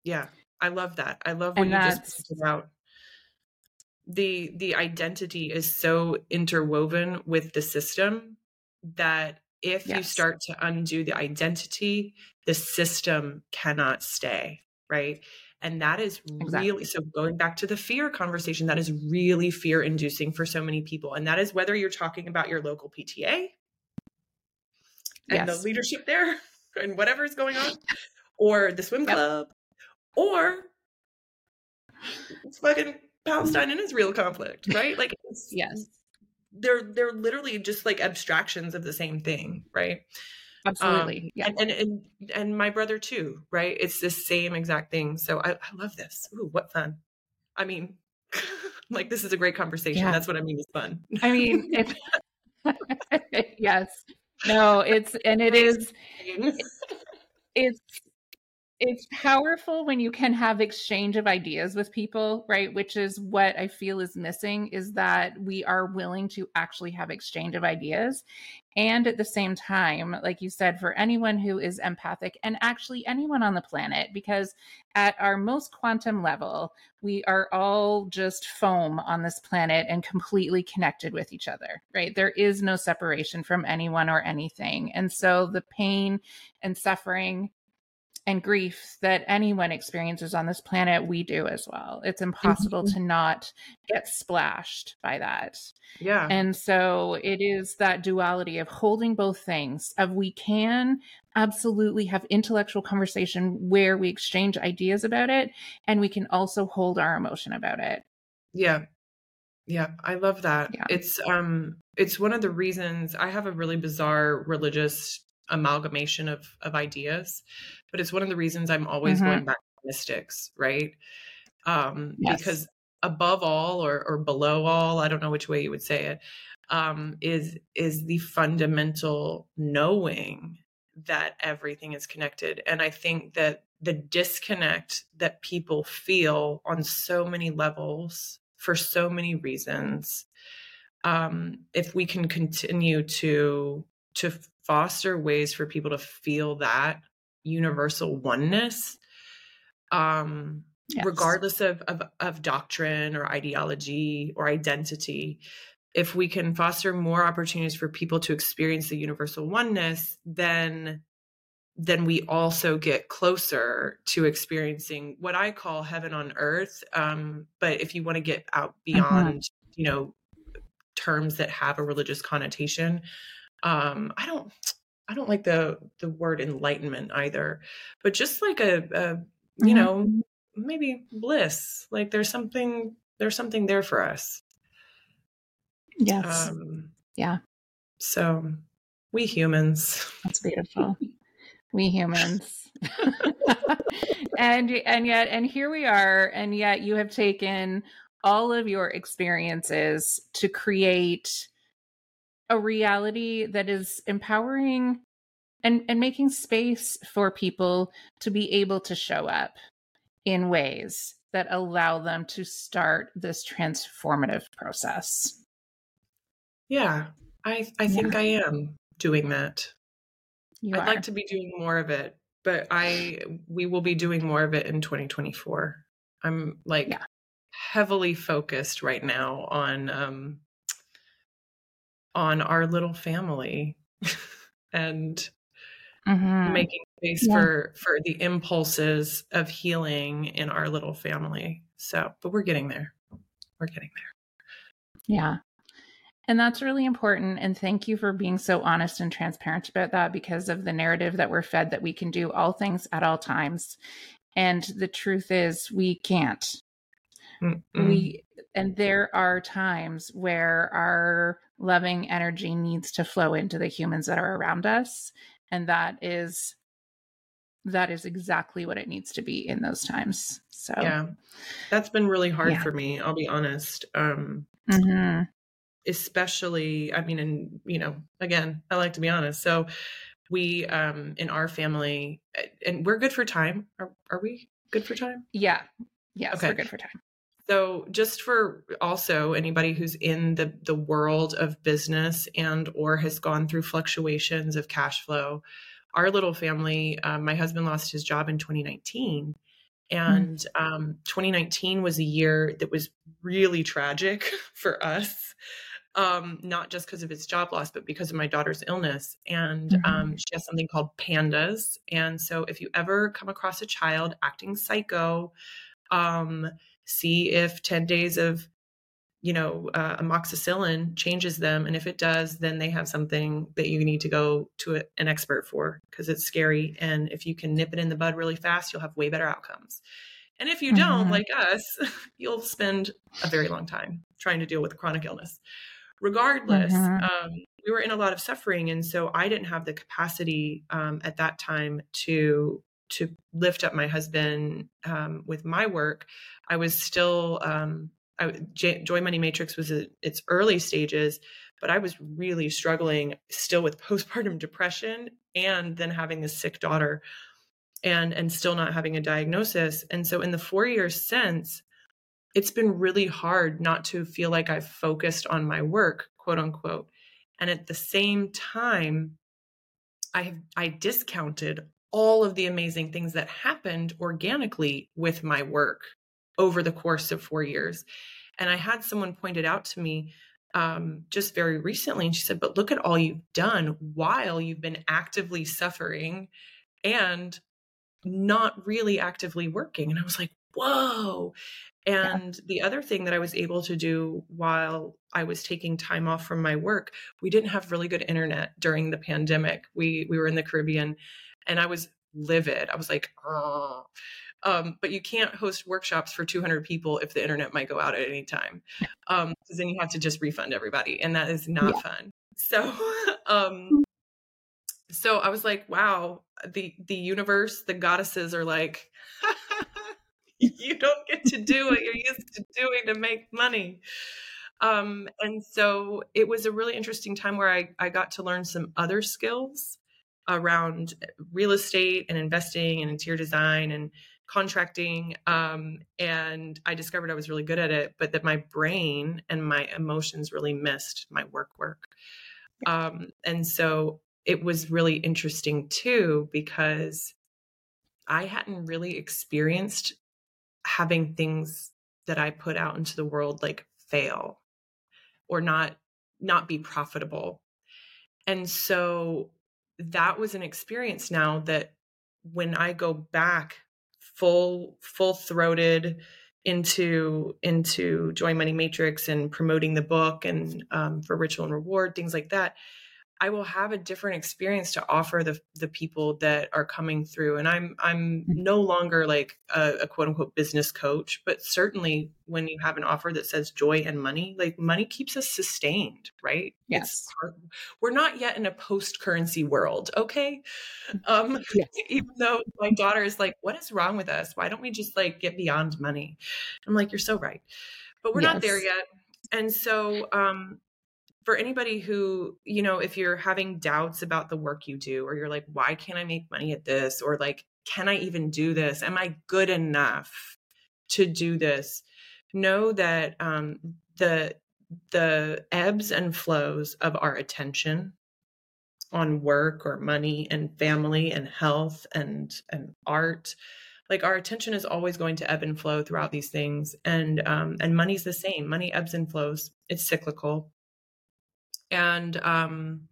Yeah. I love that. I love what and you just pointed out. The, the identity is so interwoven with the system that if yes. you start to undo the identity, the system cannot stay, right? And that is exactly. really so going back to the fear conversation, that is really fear inducing for so many people. And that is whether you're talking about your local PTA and yes. the leadership there [LAUGHS] and whatever is going on, or the swim club, or it's fucking Palestine and Israel conflict, right? Like, [LAUGHS] yes, they're they're literally just like abstractions of the same thing, right? Absolutely. Um, yeah. And, and and my brother too, right? It's the same exact thing. So I, I love this. Ooh, what fun. I mean, [LAUGHS] like this is a great conversation. Yeah. That's what I mean is fun. I mean, if, [LAUGHS] yes. No, it's and it is it's it's powerful when you can have exchange of ideas with people right? Which is what i feel is missing is that we are willing to actually have exchange of ideas. And at the same time like you said for anyone who is empathic and actually anyone on the planet because at our most quantum level we are all just foam on this planet and completely connected with each other right? There is no separation from anyone or anything. And so the pain and suffering and grief that anyone experiences on this planet, we do as well. It's impossible mm-hmm. to not get splashed by that. Yeah. And so it is that duality of holding both things of we can absolutely have intellectual conversation where we exchange ideas about it and we can also hold our emotion about it. Yeah. Yeah, I love that. Yeah. It's um it's one of the reasons I have a really bizarre religious amalgamation of of ideas but it's one of the reasons i'm always mm-hmm. going back to mystics right um yes. because above all or or below all i don't know which way you would say it um is is the fundamental knowing that everything is connected and i think that the disconnect that people feel on so many levels for so many reasons um, if we can continue to to foster ways for people to feel that universal oneness um yes. regardless of, of of doctrine or ideology or identity if we can foster more opportunities for people to experience the universal oneness then then we also get closer to experiencing what i call heaven on earth um but if you want to get out uh-huh. beyond uh-huh. you know terms that have a religious connotation um i don't i don't like the the word enlightenment either but just like a, a you mm-hmm. know maybe bliss like there's something there's something there for us. Yes. Um, yeah. so we humans. [LAUGHS] That's beautiful. We humans. [LAUGHS] And and yet and here we are and yet you have taken all of your experiences to create a reality that is empowering and and making space for people to be able to show up in ways that allow them to start this transformative process. Yeah, I I think yeah. I am doing that. You I'd are. like to be doing more of it, but I we will be doing more of it in 2024. I'm like yeah. heavily focused right now on um on our little family [LAUGHS] and Mhm. making space Yeah. for for the impulses of healing in our little family. So, but we're getting there. We're getting there. Yeah. And that's really important. And thank you for being so honest and transparent about that because of the narrative that we're fed that we can do all things at all times. And the truth is, we can't. Mm-mm. We and there are times where our loving energy needs to flow into the humans that are around us. And that is that is exactly what it needs to be in those times. So yeah. That's been really hard Yeah. for me, I'll be honest. Um Mhm. especially i mean and you know again i like to be honest so we um in our family and we're good for time are, are we good for time yeah. Yes, Okay. we're good for time. So just for also anybody who's in the the world of business and or has gone through fluctuations of cash flow our little family um, my husband lost his job in 2019 and um, 2019 was a year that was really tragic [LAUGHS] for us um, not just because of his job loss but because of my daughter's illness and Mhm. um, she has something called PANDAS and so if you ever come across a child acting psycho um, see if 10 days of you know uh, amoxicillin changes them and if it does then they have something that you need to go to a, an expert for because it's scary and if you can nip it in the bud really fast you'll have way better outcomes and if you don't Mhm. like us [LAUGHS] you'll spend a very long time trying to deal with chronic illness regardless Mhm. um, we were in a lot of suffering and so i didn't have the capacity um, at that time to to lift up my husband um, with my work i was still um, joy money matrix was at its early stages but i was really struggling still with [LAUGHS] postpartum depression and then having this sick daughter and and still not having a diagnosis and so in the four years since it's been really hard not to feel like I've focused on my work, quote unquote. And at the same time, I have I discounted all of the amazing things that happened organically with my work over the course of four years. And I had someone point it out to me um, just very recently, and she said, "But look at all you've done while you've been actively suffering and not really actively working." And I was like, "Whoa!" And the other thing that I was able to do while I was taking time off from my work, we didn't have really good internet during the pandemic. We we were in the Caribbean and I was livid. I was like, oh. Um, but you can't host workshops for 200 people if the internet might go out at any time. [LAUGHS] Um, because then you have to just refund everybody, and that is not fun. So, [LAUGHS] um, so I was like, wow, the the universe, the goddesses are like, [LAUGHS] you don't get to do what you're used to doing to make money. Um, and so it was a really interesting time where I, I got to learn some other skills around real estate and investing and interior design and contracting. Um, and I discovered I was really good at it, but that my brain and my emotions really missed my work work. Um, and so it was really interesting too, because I hadn't really experienced having things that I put out into the world like fail or not not be profitable. And so that was an experience now that when I go back full full throated into into Joy Money Matrix and promoting the book and um, for ritual and reward things like that, I will have a different experience to offer the the people that are coming through. And I'm I'm no longer like a, a quote unquote business coach, but certainly when you have an offer that says joy and money, like money keeps us sustained, right? Yes. We're not yet in a post currency world, okay? Um, Yes. [LAUGHS] even though my daughter is like, "What is wrong with us? Why don't we just like get beyond money?" I'm like, "You're so right," but we're not there yet. And so, um, for anybody who, you know, if you're having doubts about the work you do, or you're like, why can't I make money at this? Or like, can I even do this? Am I good enough to do this? Know that um, the the ebbs and flows of our attention on work or money and family and health and and art like our attention is always going to ebb and flow throughout these things and um and money's the same money ebbs and flows it's cyclical and um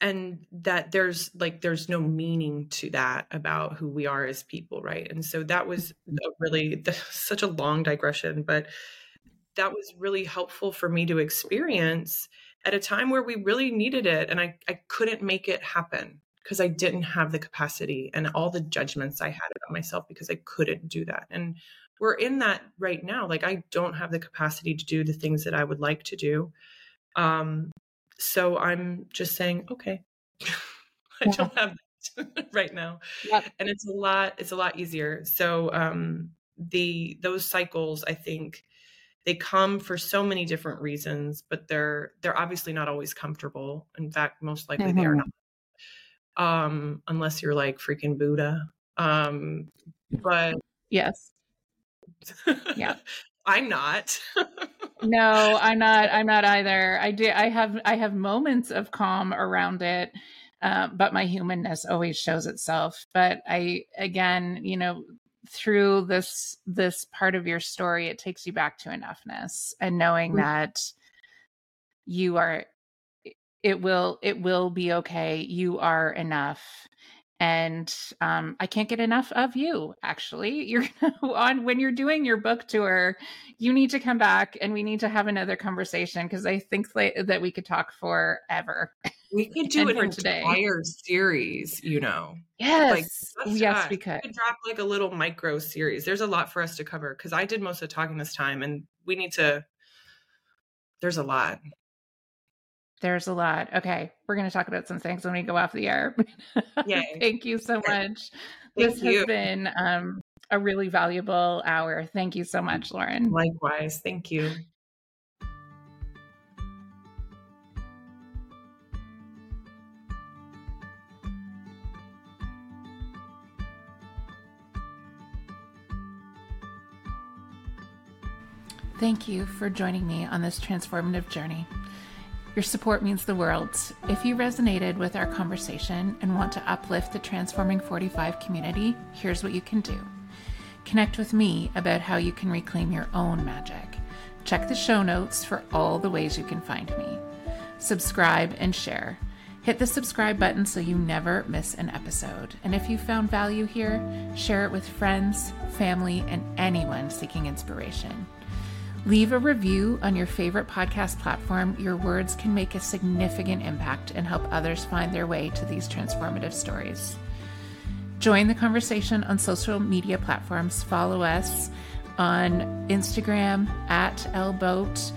and that there's like there's no meaning to that about who we are as people right? And so that was a really [LAUGHS] such a long digression but that was really helpful for me to experience at a time where we really needed it and i, I couldn't make it happen because i didn't have the capacity and all the judgments i had about myself because i couldn't do that. And we're in that right now like i don't have the capacity to do the things that i would like to do um so i'm just saying okay [LAUGHS] i yeah. don't have that [LAUGHS] right now yep. and it's a lot it's a lot easier so um the those cycles i think they come for so many different reasons but they're they're obviously not always comfortable in fact most likely mm-hmm. they are mm-hmm. not um unless you're like freaking buddha um but yes [LAUGHS] yeah i'm not. [LAUGHS] No i'm not i'm not either. I do i have i have moments of calm around it uh, but my humanness always shows itself. But i again you know through this this part of your story it takes you back to enoughness and knowing mm-hmm. that you are it will it will be okay. You are enough and um, I can't get enough of you. Actually, you're [LAUGHS] on when you're doing your book tour. You need to come back, and we need to have another conversation because I think that we could talk forever. We could [LAUGHS] do it for an entire series. You know, yes, like, yes, we could. we could drop like a little micro series. There's a lot for us to cover because I did most of the talking this time, and we need to. There's a lot. There's a lot. Okay, we're going to talk about some things when we go off the air. [LAUGHS] Yeah. Thank you so [LAUGHS] much. This you. has been um, a really valuable hour. Thank you so much, Lauren. Likewise. Thank you. Thank you for joining me on this transformative journey. Your support means the world. If you resonated with our conversation and want to uplift the Transforming 45 community, here's what you can do. Connect with me about how you can reclaim your own magic. Check the show notes for all the ways you can find me. Subscribe and share. Hit the subscribe button so you never miss an episode. And if you found value here, share it with friends, family, and anyone seeking inspiration. Leave a review on your favorite podcast platform. Your words can make a significant impact and help others find their way to these transformative stories. Join the conversation on social media platforms. Follow us on Instagram at lboat.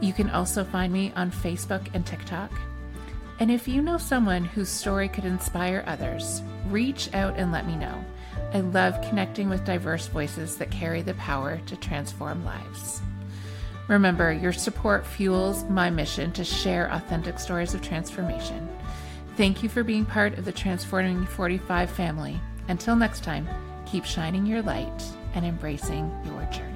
You can also find me on Facebook and TikTok. And if you know someone whose story could inspire others, reach out and let me know. I love connecting with diverse voices that carry the power to transform lives. Remember, your support fuels my mission to share authentic stories of transformation. Thank you for being part of the Transforming 45 family. Until next time, keep shining your light and embracing your journey.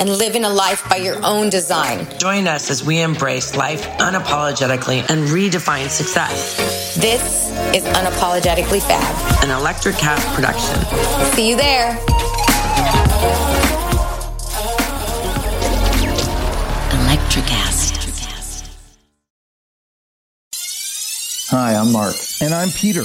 and living a life by your own design. Join us as we embrace life unapologetically and redefine success. This is Unapologetically Fab, an Electricast production. See you there. Electricast. Hi, I'm Mark. And I'm Peter.